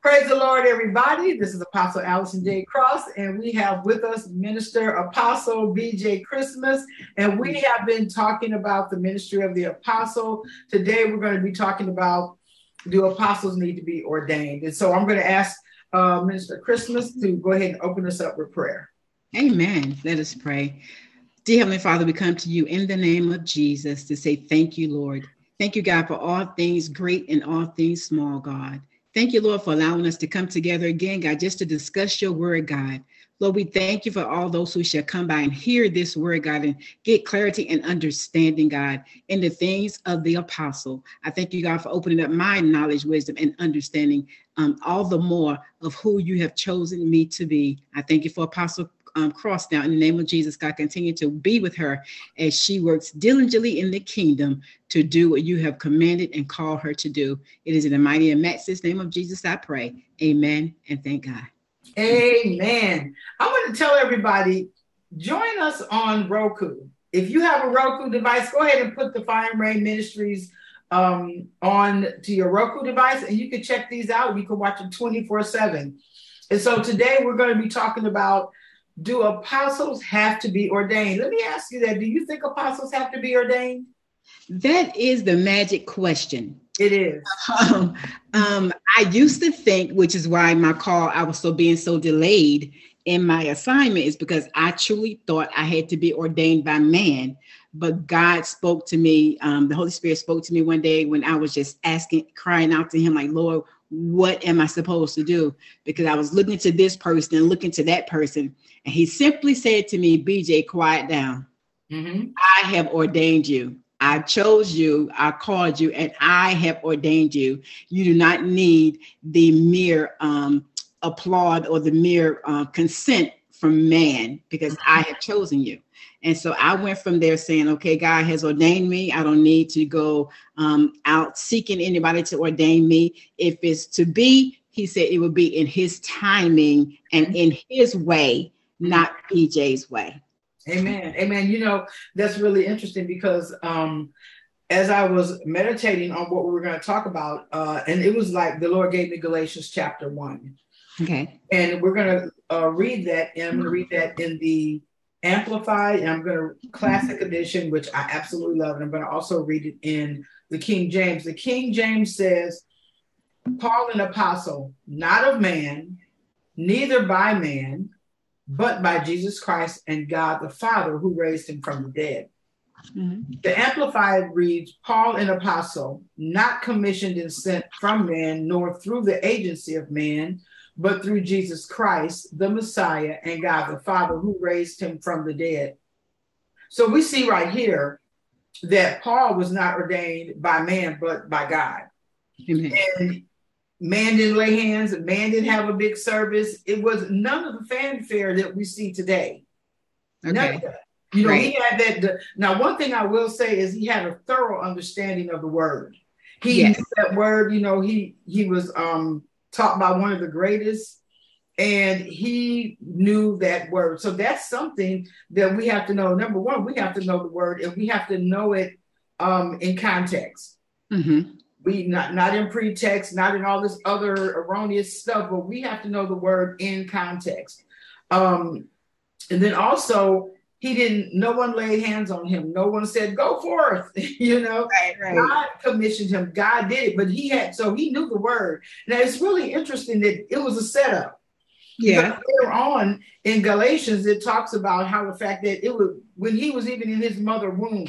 Praise the Lord, everybody. This is Apostle Allison J. Cross, and we have with us Minister Apostle BJ Christmas. And we have been talking about the ministry of the apostle. Today, we're going to be talking about do apostles need to be ordained? And so I'm going to ask uh, Minister Christmas to go ahead and open us up with prayer. Amen. Let us pray. Dear Heavenly Father, we come to you in the name of Jesus to say thank you, Lord. Thank you, God, for all things great and all things small, God. Thank you, Lord, for allowing us to come together again, God, just to discuss your word, God. Lord, we thank you for all those who shall come by and hear this word, God, and get clarity and understanding, God, in the things of the apostle. I thank you, God, for opening up my knowledge, wisdom, and understanding um, all the more of who you have chosen me to be. I thank you for Apostle um, Cross now in the name of Jesus. God, continue to be with her as she works diligently in the kingdom to do what you have commanded and called her to do. It is in the mighty and matchless name of Jesus I pray. Amen and thank God. Amen. I want to tell everybody join us on Roku. If you have a Roku device, go ahead and put the Fine Rain Ministries um, on to your Roku device and you can check these out. You can watch them 24 7. And so today we're going to be talking about do apostles have to be ordained? Let me ask you that. Do you think apostles have to be ordained? That is the magic question. It is. Um, um, I used to think, which is why my call, I was so being so delayed in my assignment, is because I truly thought I had to be ordained by man. But God spoke to me, um, the Holy Spirit spoke to me one day when I was just asking, crying out to Him, like, Lord, what am I supposed to do? Because I was looking to this person and looking to that person. And He simply said to me, BJ, quiet down. Mm-hmm. I have ordained you. I chose you, I called you, and I have ordained you. You do not need the mere um, applaud or the mere uh, consent from man because I have chosen you. And so I went from there saying, okay, God has ordained me. I don't need to go um, out seeking anybody to ordain me. If it's to be, he said it would be in his timing and in his way, not BJ's way. Amen. Amen. You know, that's really interesting because um, as I was meditating on what we were going to talk about, uh, and it was like the Lord gave me Galatians chapter one. Okay. And we're going to uh, read that, and I'm going to read that in the Amplified, and I'm going to Classic Edition, which I absolutely love, and I'm going to also read it in the King James. The King James says, Paul, an apostle, not of man, neither by man, but by Jesus Christ and God the Father who raised him from the dead. Mm-hmm. The Amplified reads Paul, an apostle, not commissioned and sent from man, nor through the agency of man, but through Jesus Christ, the Messiah, and God the Father who raised him from the dead. So we see right here that Paul was not ordained by man, but by God. Mm-hmm. And man didn't lay hands man didn't have a big service. It was none of the fanfare that we see today. Okay. You know, right. he had that. Now, one thing I will say is he had a thorough understanding of the word. He yes. that word. You know, he he was um, taught by one of the greatest, and he knew that word. So that's something that we have to know. Number one, we have to know the word, and we have to know it um, in context. Mm-hmm we not not in pretext, not in all this other erroneous stuff, but we have to know the word in context. Um, and then also he didn't no one laid hands on him no one said go forth you know right, right. god commissioned him god did it but he had so he knew the word now it's really interesting that it was a setup yeah later on in galatians it talks about how the fact that it was when he was even in his mother womb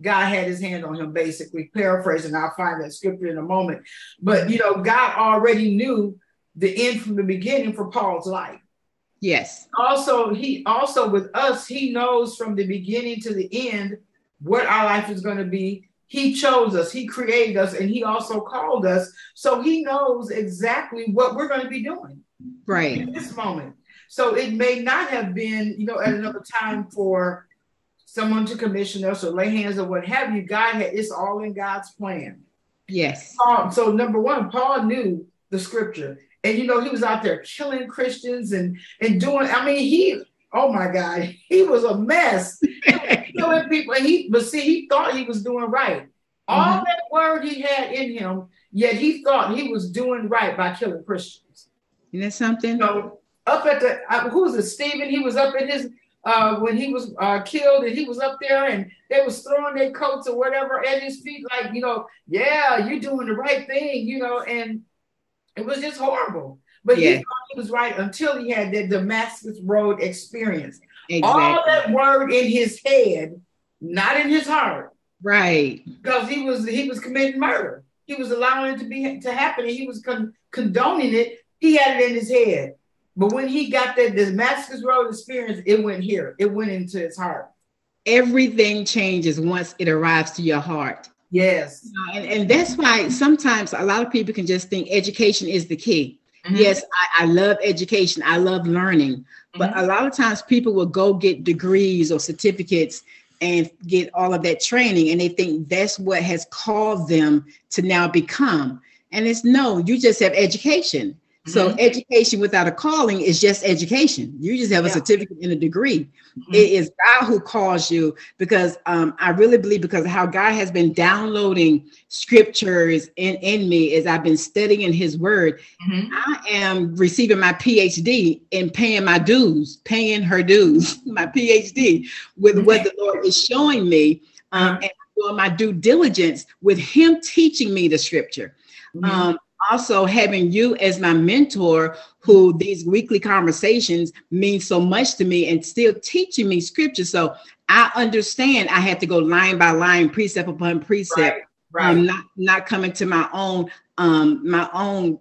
God had his hand on him, basically paraphrasing. I'll find that scripture in a moment. But you know, God already knew the end from the beginning for Paul's life. Yes. Also, he also with us, he knows from the beginning to the end what our life is going to be. He chose us, he created us, and he also called us. So he knows exactly what we're going to be doing. Right. In this moment. So it may not have been, you know, at another time for someone to commission us or lay hands or what have you. God had it's all in God's plan. Yes. so number one, Paul knew the scripture, and you know he was out there killing Christians and and doing. I mean, he oh my God, he was a mess, killing people. And he but see, he thought he was doing right. All mm-hmm. that word he had in him, yet he thought he was doing right by killing Christians. Isn't that something? So up at the uh, who was it? Stephen. He was up in his uh, when he was uh, killed, and he was up there, and they was throwing their coats or whatever at his feet, like you know, yeah, you're doing the right thing, you know, and it was just horrible. But yeah. he thought he was right until he had that Damascus Road experience. Exactly. All that word in his head, not in his heart. Right. Because he was he was committing murder. He was allowing it to be to happen, and he was con- condoning it. He had it in his head. But when he got that Damascus Road experience, it went here. It went into his heart. Everything changes once it arrives to your heart. Yes. Uh, and, and that's why sometimes a lot of people can just think education is the key. Mm-hmm. Yes, I, I, love education. I love learning. But mm-hmm. a lot of times people will go get degrees or certificates and get all of that training and they think that's what has caused them to now become. And it's no, you just have education. So mm-hmm. education without a calling is just education. You just have a yeah. certificate and a degree. Mm-hmm. It is God who calls you because um, I really believe because how God has been downloading scriptures in, in me as I've been studying his word, mm-hmm. I am receiving my PhD and paying my dues, paying her dues, my PhD with what the Lord is showing me. Um, and doing my due diligence with him teaching me the scripture. Mm-hmm. Um, also having you as my mentor who these weekly conversations mean so much to me and still teaching me scripture. So i understand i had to go line by line precept upon precept right, right. Um, not not coming to my own um my own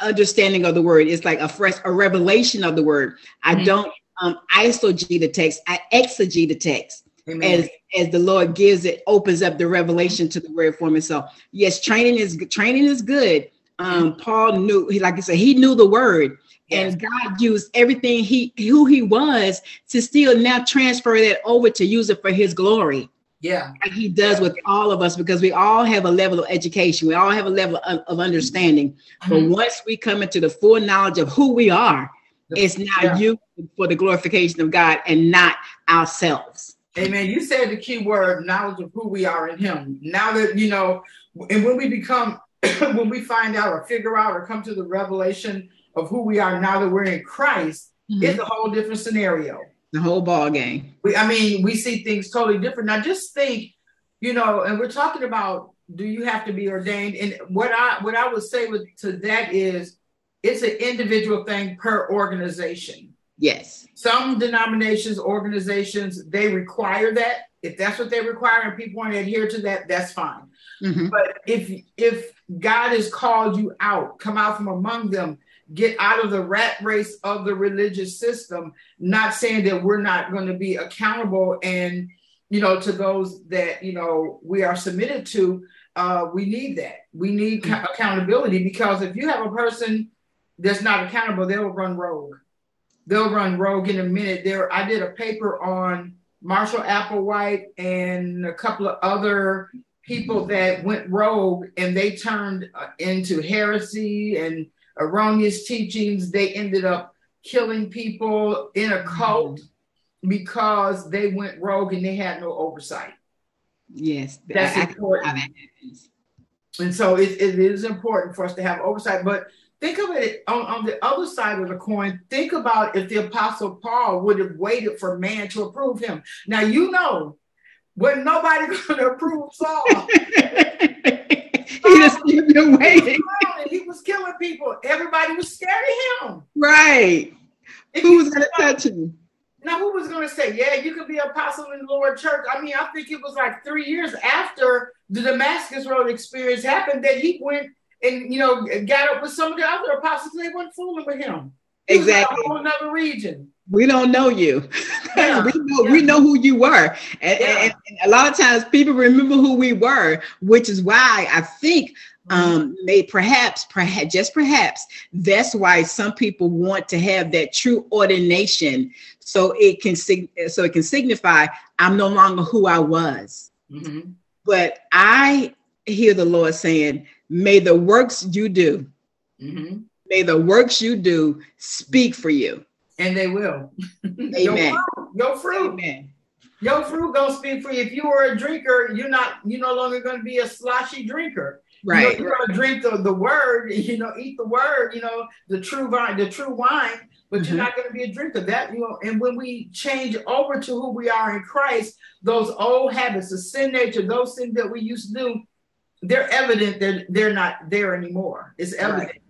understanding of the word. It's like a fresh a revelation of the word. I mm-hmm. don't um eisegete the text. I exegete the text Amen. as as the Lord gives it, opens up the revelation to the word for me. So yes, training is training is good. Um, Paul knew, he like I said, he knew the word, yes. and God used everything he who he was to still now transfer that over to use it for His glory. Yeah, like He does with all of us because we all have a level of education, we all have a level of, of understanding. Mm-hmm. But once we come into the full knowledge of who we are, it's now yeah. you for the glorification of God and not ourselves. Amen. You said the key word knowledge of who we are in Him. Now that you know, and when we become, when we find out or figure out or come to the revelation of who we are now that we're in Christ, mm-hmm. it's a whole different scenario. The whole ball game. We, I mean, we see things totally different. Now, just think, you know, and we're talking about do you have to be ordained? And what I what I would say with to that is, it's an individual thing per organization Yes. Some denominations, organizations, they require that. If that's what they require and people want to adhere to that, that's fine. Mm-hmm. But if if God has called you out, come out from among them, get out of the rat race of the religious system, not saying that we're not going to be accountable and you know to those that you know we are submitted to uh, we need that we need mm-hmm. accountability because if you have a person that's not accountable they'll run rogue they'll run rogue in a minute. There, I did a paper on Marshall Applewhite and a couple of other people that went rogue and they turned uh, into heresy and erroneous teachings. They ended up killing people in a cult because they went rogue and they had no oversight. Yes, that's I, important. I, and so it, it is important for us to have oversight. But Think of it on, on the other side of the coin. Think about if the Apostle Paul would have waited for man to approve him. Now, you know, when nobody going to approve Saul. he just been waiting. He was killing people. Everybody was scared of him. Right. If who was going to touch him? Now, who was going to say, yeah, you could be apostle in the Lord church? I mean, I think it was like three years after the Damascus Road experience happened that he went and you know got up with some of the other apostles. They weren't fooling with him. He exactly. another region. We don't know you. Yeah. we know yeah. we know who you were, and, yeah. and, and, a lot of times people remember who we were, which is why I think mm-hmm. um may perhaps perhaps just perhaps that's why some people want to have that true ordination so it can so it can signify i'm no longer who i was mm-hmm. but i hear the lord saying May the works you do, mm-hmm. may the works you do speak for you. And they will. Amen. Your fruit. fruit. Amen. Your fruit gonna speak for you. If you were a drinker, you're not. You're no longer going to be a sloshy drinker. Right. You are gonna drink the, the word, you know, eat the word, you know, the true vine, the true wine, but mm-hmm. you're not gonna be a drinker. That you know, and when we change over to who we are in Christ, those old habits, the sin nature, those things that we used to do, they're evident that they're not there anymore. It's evident. Right.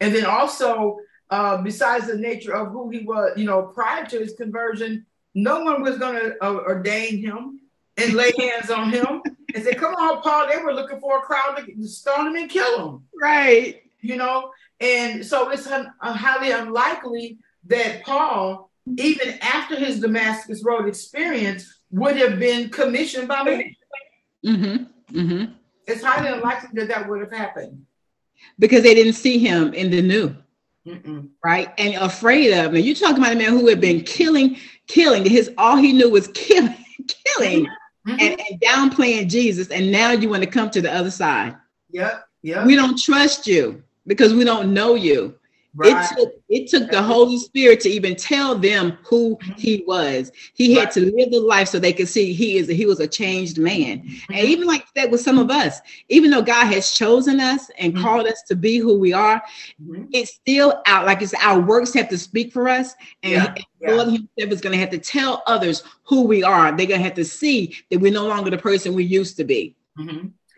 And then also, uh, besides the nature of who he was, you know, prior to his conversion, no one was going to uh, ordain him and lay hands on him and say, "Come on, Paul." They were looking for a crowd to stone him and kill him. Right. You know, and so it's un- uh, highly unlikely that Paul, even after his Damascus Road experience, would have been commissioned by me. Mm-hmm. Mm-hmm. It's highly unlikely that that would have happened because they didn't see him in the new. Mm-mm. right? And afraid of. And You're talking about a man who had been killing, killing. His all he knew was killing, killing, mm-hmm. and, and, downplaying Jesus. And now you want to come to the other side. Yep. Yep. We don't trust you because we don't know you. Right. It took it took the Holy Spirit to even tell them who mm-hmm. he was. He right. had to live the life so they could see he is he was a changed man. Mm-hmm. And even like that with some of us, even though God has chosen us and mm-hmm. called us to be who we are, mm-hmm. it's still out like it's our works have to speak for us. And, yeah. yeah. God himself is going to have to tell others who we are. They're going to have to see that we're no longer the person we used to be.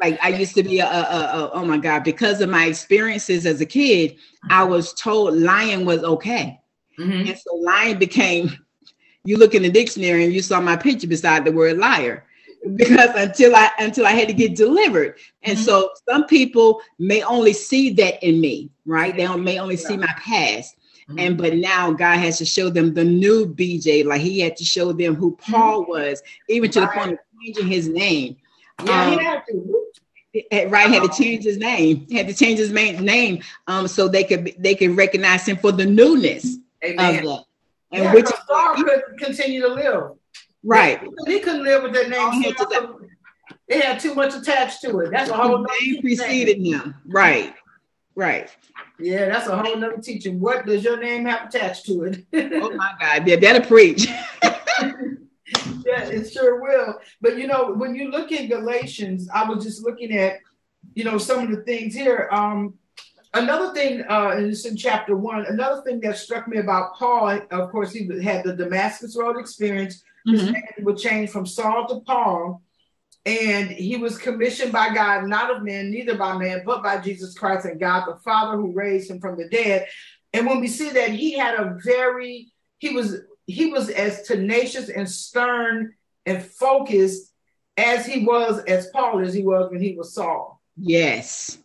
Like I used to be a, a, a, oh my God, because of my experiences as a kid, I mm-hmm. was told lying was okay. Mm-hmm. And so lying became, you look in the dictionary and you saw my picture beside the word liar. Because until I until I had to get delivered. And mm-hmm. so some people may only see that in me, right? They may only see my past. Mm-hmm. And but now God has to show them the new BJ, like he had to show them who Paul mm-hmm. was, even to the point of changing his name. Yeah, um, he had to right had to change his name. Had to change his main name um so they could they could recognize him for the newness Amen. of that. And yeah, which Saul could continue to live. Right. He couldn't live with that name. So it had too much attached to it. That's a whole name preceded him. Right. Right. Yeah that's a whole nother teaching. What does your name have attached to it? Oh my god. Yeah that'll preach yeah, it sure will. But you know, when you look at Galatians, I was just looking at, you know, some of the things here. Um, another thing, uh, and it's in chapter one. Another thing that struck me about Paul, of course, he had the Damascus Road experience. His mm-hmm. name would change from Saul to Paul, and he was commissioned by God, not of men, neither by man, but by Jesus Christ and God the Father who raised him from the dead. And when we see that he had a very, he was he was as tenacious and stern and focused as he was as Paul as he was when he was Saul. Yes.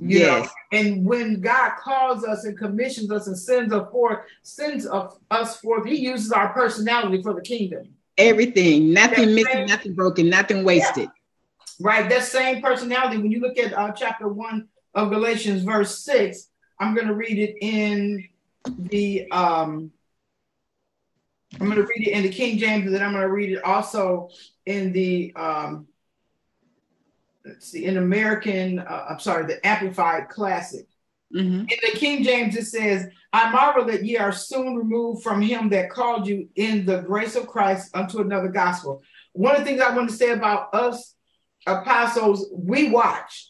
You yes. Know? And when God calls us and commissions us and sends us forth, sends us forth, he uses our personality for the kingdom. Everything, nothing that missing, same, nothing broken, nothing wasted. Yeah. Right. That same personality. When you look at uh, chapter one of Galatians, verse six, I'm going to read it in the um I'm going to read it in the King James, and then I'm going to read it also in the um, let's see, in American. Uh, I'm sorry, the Amplified Classic. Mm-hmm. In the King James, it says, "I marvel that ye are soon removed from him that called you in the grace of Christ unto another gospel." One of the things I want to say about us apostles, we watch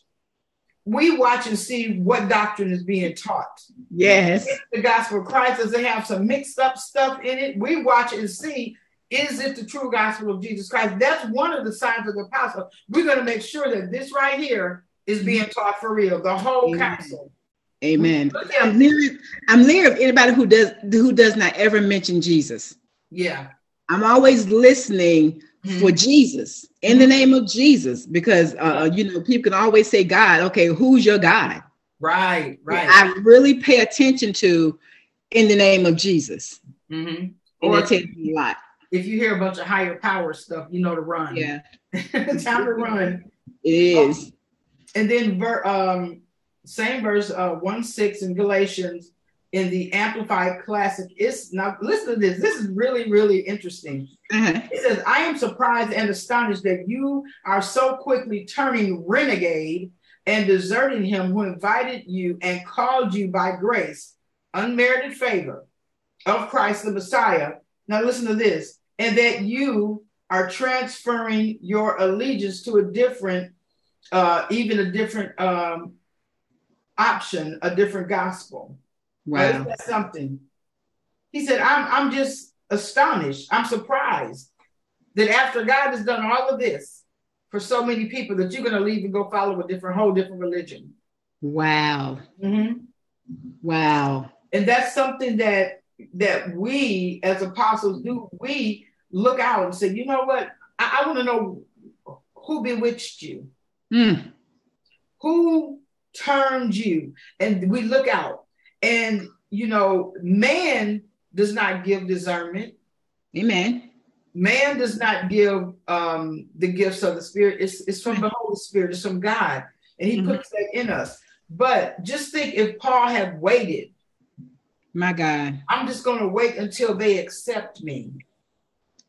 we watch and see what doctrine is being taught. Yes. The gospel of Christ, does it have some mixed up stuff in it? We watch and see is it the true gospel of Jesus Christ? That's one of the signs of the apostle. We're going to make sure that this right here is being taught for real, the whole Amen. counsel. Amen. I'm leery, I'm leery of anybody who does who does not ever mention Jesus. Yeah. I'm always listening mm-hmm. for Jesus in the name of Jesus, because uh, uh, you know people can always say God. Okay, who's your God? Right, right. I really pay attention to in the name of Jesus. Mm-hmm. Or it takes me a lot. If you hear a bunch of higher power stuff, you know to run. Yeah, time to run. It is. Um, and then ver- um, same verse uh, one six in Galatians in the Amplified Classic. It's now listen to this. This is really, really interesting. Mm-hmm. It says, I am surprised and astonished that you are so quickly turning renegade and deserting him who invited you and called you by grace, unmerited favor of Christ the Messiah. Now listen to this, and that you are transferring your allegiance to a different uh, even a different um, option, a different gospel. Wow. That's something. He said, I'm, I'm just astonished. I'm surprised that after God has done all of this for so many people that you're going to leave and go follow a different, whole different religion. Wow. Mm-hmm. Wow. And that's something that that we as apostles do. We look out and say, you know what? I, I want to know who bewitched you. Mm. Who turned you? And we look out. And you know, man does not give discernment. Amen. Man does not give um, the gifts of the Spirit. It's, it's from the Holy Spirit, it's from God. And He mm-hmm. puts that in us. But just think if Paul had waited. My God. I'm just going to wait until they accept me.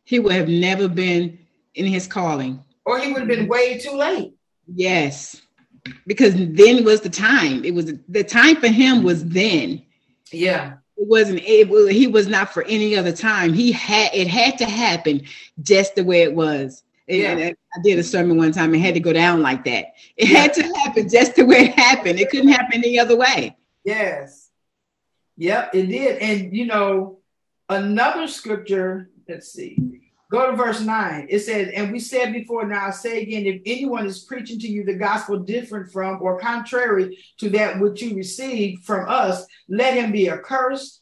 He would have never been in his calling. Or he would have been way too late. Yes. Because then was the time. It was the time for him was then. Yeah. It wasn't able, he was not for any other time. He had it had to happen just the way it was. Yeah. And I did a sermon one time and had to go down like that. It yeah. had to happen just the way it happened. It couldn't happen any other way. Yes. Yep, it did. And you know, another scripture, let's see. Go to verse 9. It says, And we said before, now I say again, if anyone is preaching to you the gospel different from or contrary to that which you received from us, let him be accursed,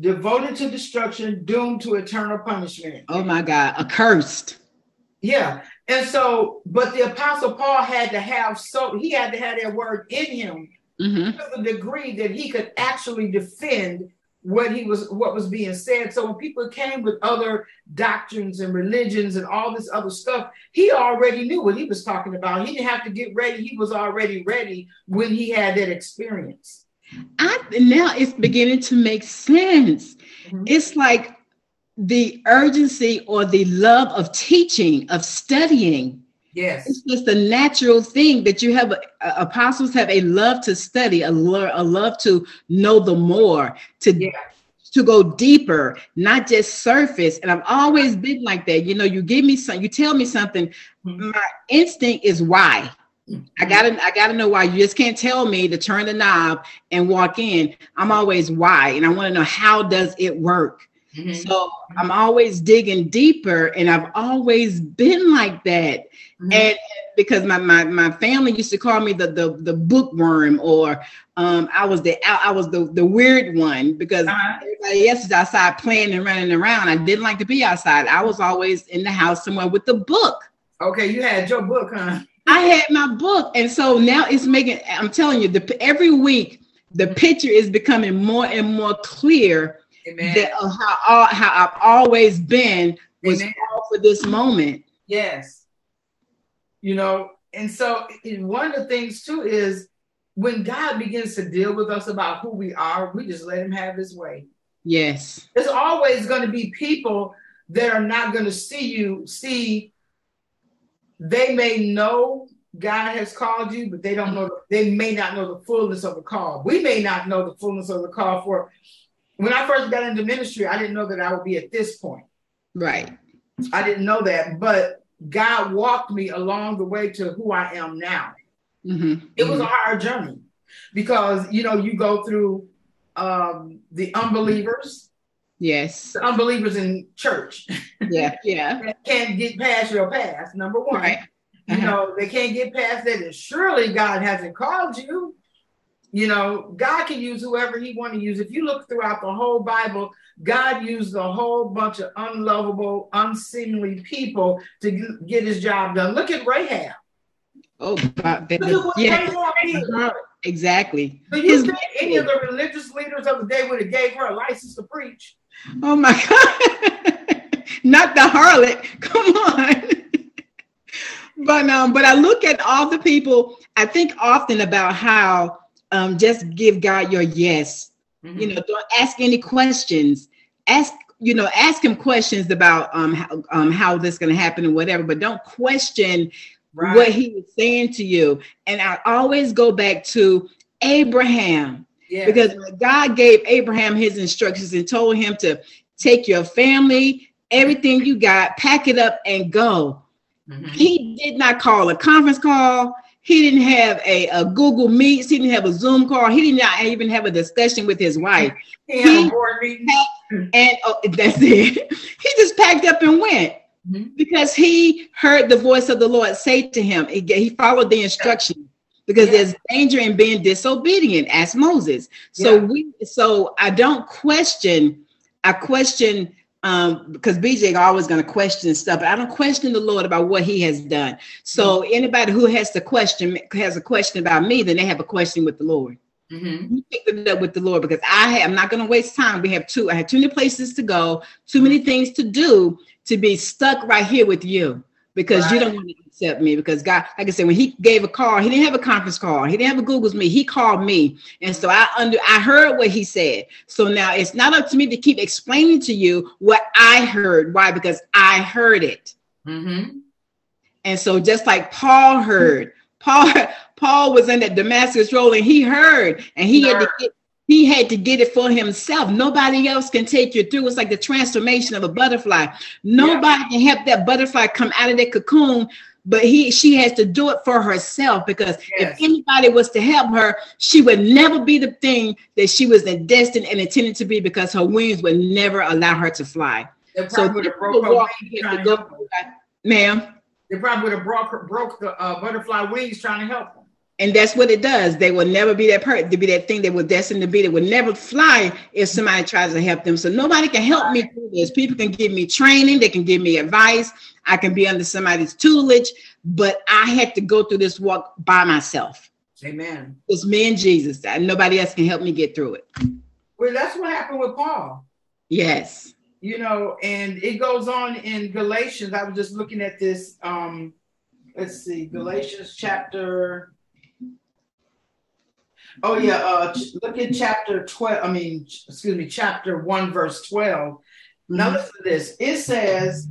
devoted to destruction, doomed to eternal punishment. Oh my God, accursed. Yeah. And so, but the apostle Paul had to have so he had to have that word in him mm-hmm. to the degree that he could actually defend what he was what was being said. So when people came with other doctrines and religions and all this other stuff, he already knew what he was talking about. He didn't have to get ready. He was already ready when he had that experience. I now it's beginning to make sense. Mm-hmm. It's like the urgency or the love of teaching, of studying. Yes. It's just a natural thing that you have uh, apostles have a love to study, a, lo- a love to know the more, to yeah. to go deeper, not just surface. And I've always been like that. You know, you give me some, you tell me something, mm-hmm. my instinct is why. Mm-hmm. I gotta I gotta know why. You just can't tell me to turn the knob and walk in. I'm always why, and I want to know how does it work. Mm-hmm. So I'm always digging deeper, and I've always been like that. Mm-hmm. And because my, my my family used to call me the the, the bookworm, or um, I was the I was the, the weird one because uh-huh. everybody else is outside playing and running around. I didn't like to be outside. I was always in the house somewhere with the book. Okay, you had your book, huh? I had my book, and so now it's making. I'm telling you, the every week the picture is becoming more and more clear Amen. that uh, how how I've always been was all for this moment. Yes. You know, and so one of the things too is when God begins to deal with us about who we are, we just let him have his way. Yes. There's always going to be people that are not going to see you see they may know God has called you, but they don't know, they may not know the fullness of the call. We may not know the fullness of the call for when I first got into ministry, I didn't know that I would be at this point. Right. I didn't know that, but God walked me along the way to who I am now. Mm-hmm. It was mm-hmm. a hard journey because you know you go through um, the unbelievers. Yes. The unbelievers in church. Yeah, yeah. can't get past your past. Number one. Right. Uh-huh. You know they can't get past that, and surely God hasn't called you. You know, God can use whoever He want to use. If you look throughout the whole Bible, God used a whole bunch of unlovable, unseemly people to get His job done. Look at Rahab. Oh, God. yeah. Exactly. Do you think any of the religious leaders of the day would have gave her a license to preach? Oh my God. Not the harlot. Come on. but um, but I look at all the people, I think often about how um, just give God your yes. Mm-hmm. You know, don't ask any questions. Ask, you know, ask him questions about um how, um, how this going to happen and whatever, but don't question right. what he is saying to you. And I always go back to Abraham. Yes. Because God gave Abraham his instructions and told him to take your family, everything you got, pack it up and go. Mm-hmm. He did not call a conference call. He didn't have a, a Google Meets. He didn't have a Zoom call. He did not even have a discussion with his wife. He a board meeting. and oh, that's it. He just packed up and went mm-hmm. because he heard the voice of the Lord say to him. He, he followed the instruction because yeah. there's danger in being disobedient, as Moses. So yeah. we, so I don't question. I question um, because BJ always going to question stuff, but I don't question the Lord about what He has done. So mm-hmm. anybody who has to question has a question about me, then they have a question with the Lord. Mm-hmm. You pick it up with the Lord because I have, I'm not going to waste time. We have two. I have too many places to go, too many things to do to be stuck right here with you because right. you don't want to accept me because God, like I said, when he gave a call, he didn't have a conference call. He didn't have a Google's me. He called me. And so I under I heard what he said. So now it's not up to me to keep explaining to you what I heard. Why? Because I heard it. Mm-hmm. And so just like Paul heard, Paul, Paul was in that Damascus road and he heard and he had to get he had to get it for himself. Nobody else can take you through. It's like the transformation of a butterfly. Nobody yeah. can help that butterfly come out of that cocoon, but he she has to do it for herself because yes. if anybody was to help her, she would never be the thing that she was destined and intended to be because her wings would never allow her to fly. So would have broke her wings ma'am. They probably would have broke broke the uh, butterfly wings trying to help her. And that's what it does. They will never be that person to be that thing they were destined to be. They will never fly if somebody tries to help them. So nobody can help me through this. People can give me training, they can give me advice. I can be under somebody's tutelage, but I had to go through this walk by myself. Amen. It's me and Jesus. Nobody else can help me get through it. Well, that's what happened with Paul. Yes. You know, and it goes on in Galatians. I was just looking at this. Um, let's see, Galatians chapter Oh yeah, uh, look at chapter twelve. I mean, excuse me, chapter one, verse 12 Now mm-hmm. listen to this. It says,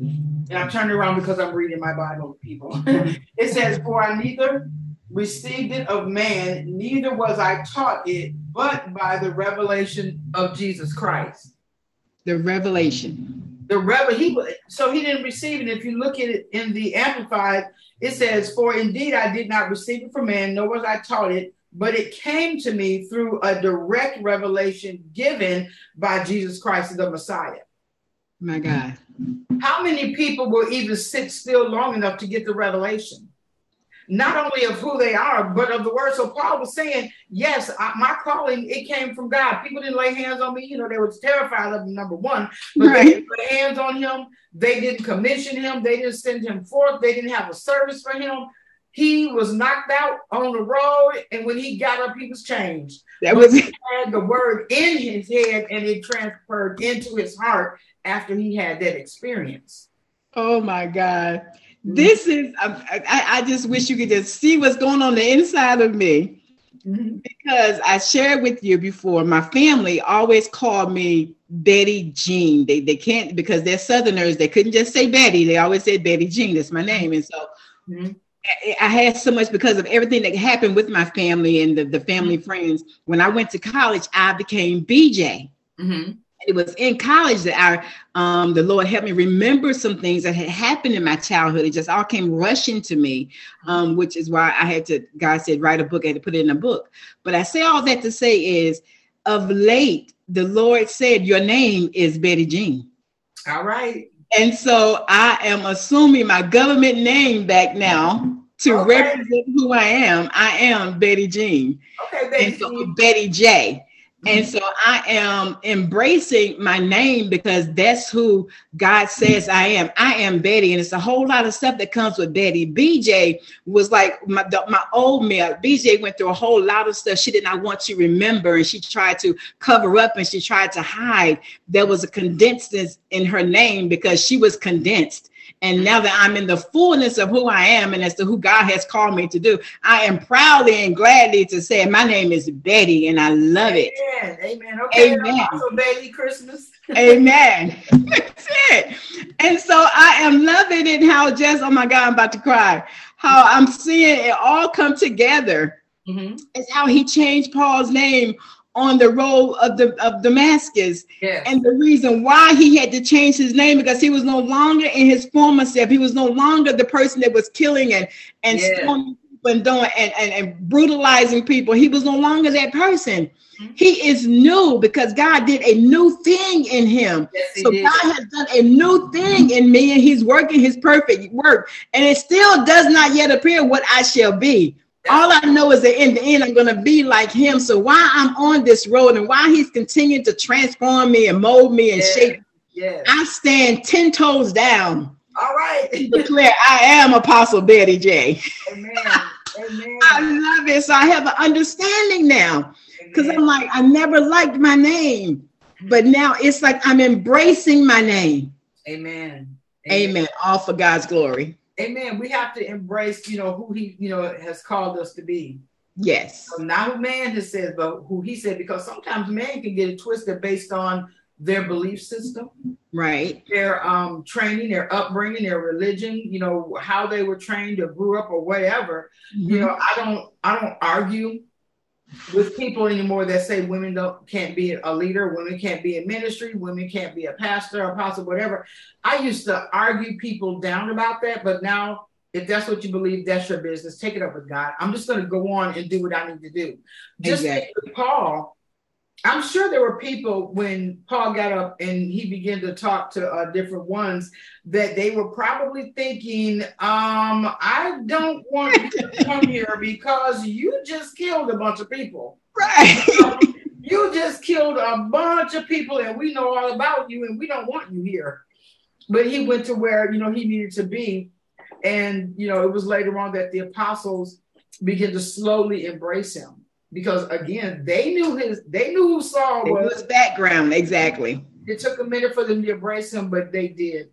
and I'm turning around because I'm reading my Bible, people. it says, "For I neither received it of man, neither was I taught it, but by the revelation of Jesus Christ." The revelation. The revel he so he didn't receive it. If you look at it in the amplified, it says, "For indeed I did not receive it from man, nor was I taught it." But it came to me through a direct revelation given by Jesus Christ, the Messiah. My God. How many people will even sit still long enough to get the revelation? Not only of who they are, but of the word. So Paul was saying, yes, I, my calling, it came from God. People didn't lay hands on me. You know, they were terrified of him, number one. But right. they didn't put hands on him. They didn't commission him. They didn't send him forth. They didn't have a service for him. He was knocked out on the road, and when he got up, he was changed. That was he had the word in his head, and it transferred into his heart after he had that experience. Oh my God! Mm-hmm. This is I, I just wish you could just see what's going on the inside of me. Mm-hmm. Because I shared with you before, my family always called me Betty Jean. They they can't because they're Southerners. They couldn't just say Betty. They always said Betty Jean. That's my name. And so mm-hmm. I had so much because of everything that happened with my family and the, the family mm-hmm. friends. When I went to college, I became BJ. Mm-hmm. It was in college that I, um, the Lord helped me remember some things that had happened in my childhood. It just all came rushing to me, um, which is why I had to. God said, write a book. I had to put it in a book. But I say all that to say is, of late, the Lord said, "Your name is Betty Jean." All right. And so I am assuming my government name back now to okay. represent who I am. I am Betty Jean. Okay, Betty and so Betty J. And so I am embracing my name because that's who God says I am. I am Betty, and it's a whole lot of stuff that comes with Betty. BJ was like my, my old male. BJ went through a whole lot of stuff she did not want to remember, and she tried to cover up and she tried to hide. There was a condensedness in her name because she was condensed. And now that I'm in the fullness of who I am and as to who God has called me to do, I am proudly and gladly to say my name is Betty and I love it. Amen. Amen. Okay. Amen. Also Betty Christmas. Amen. That's it. And so I am loving it how just, oh my God, I'm about to cry. How I'm seeing it all come together. Mm-hmm. It's how he changed Paul's name on the road of the of Damascus. Yes. And the reason why he had to change his name because he was no longer in his former self. He was no longer the person that was killing and and Yeah. stoning people and doing and, and, and brutalizing people. He was no longer that person. Mhm. He is new because God did a new thing in him. Yes, So did. God has done a new thing in me, and He's working His perfect work. And it still does not yet appear what I shall be. All I know is that in the end, I'm going to be like Him. So why I'm on this road, and why He's continuing to transform me and mold me and Yes. shape, Yes. I stand ten toes down. All right. Declare I am Apostle Betty J. Amen. Amen. I love it. So I have an understanding now because I'm like I never liked my name, but now it's like I'm embracing my name. Amen. Amen. All for God's glory. Amen. We have to embrace, you know, who he, you know, has called us to be. Yes. So not who man has said, but who he said, because sometimes man can get it twisted based on their belief system, Right. their um training, their upbringing, their religion, you know, how they were trained or grew up or whatever. You know, I don't I don't argue with people anymore that say women don't can't be a leader, women can't be in ministry, women can't be a pastor, apostle, whatever. I used to argue people down about that, but now if that's what you believe, that's your business. Take it up with God. I'm just going to go on and do what I need to do. Just Exactly. Paul, I'm sure there were people when Paul got up and he began to talk to uh, different ones that they were probably thinking, um, I don't want you to come here because you just killed a bunch of people. Right. You just killed a bunch of people and we know all about you and we don't want you here. But he went to where, you know, he needed to be. And, you know, it was later on that the apostles began to slowly embrace him because, again, they knew his, they knew who Saul was. was background. Exactly. It took a minute for them to embrace him, but they did.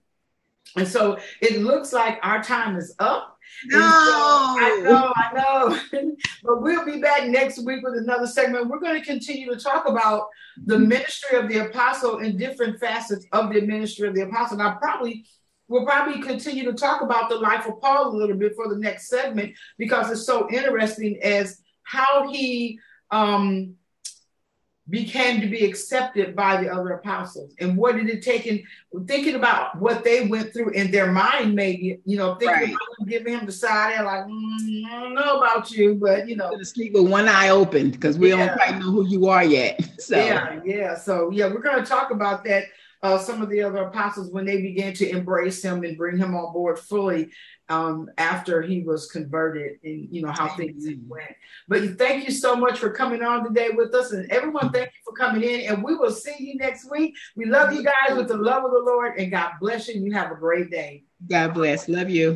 And so it looks like our time is up. And so I know, I know. but we'll be back next week with another segment. We're going to continue to talk about the ministry of the apostle in different facets of the ministry of the apostle. Now, probably we'll probably continue to talk about the life of Paul a little bit for the next segment because it's so interesting as how he um became to be accepted by the other apostles and what did it take in thinking about what they went through in their mind maybe you know thinking Right. about giving him the side eye like mm, i don't know about you but you know Gonna sleep with one eye open because we Yeah. don't quite know who you are yet. So yeah yeah so yeah we're going to talk about that uh, some of the other apostles when they began to embrace him and bring him on board fully um, after he was converted and you know how things went but you- thank you so much for coming on today with us and everyone thank you for coming in and we will see you next week we love you guys with the love of the lord and god bless you you have a great day God bless. Love you.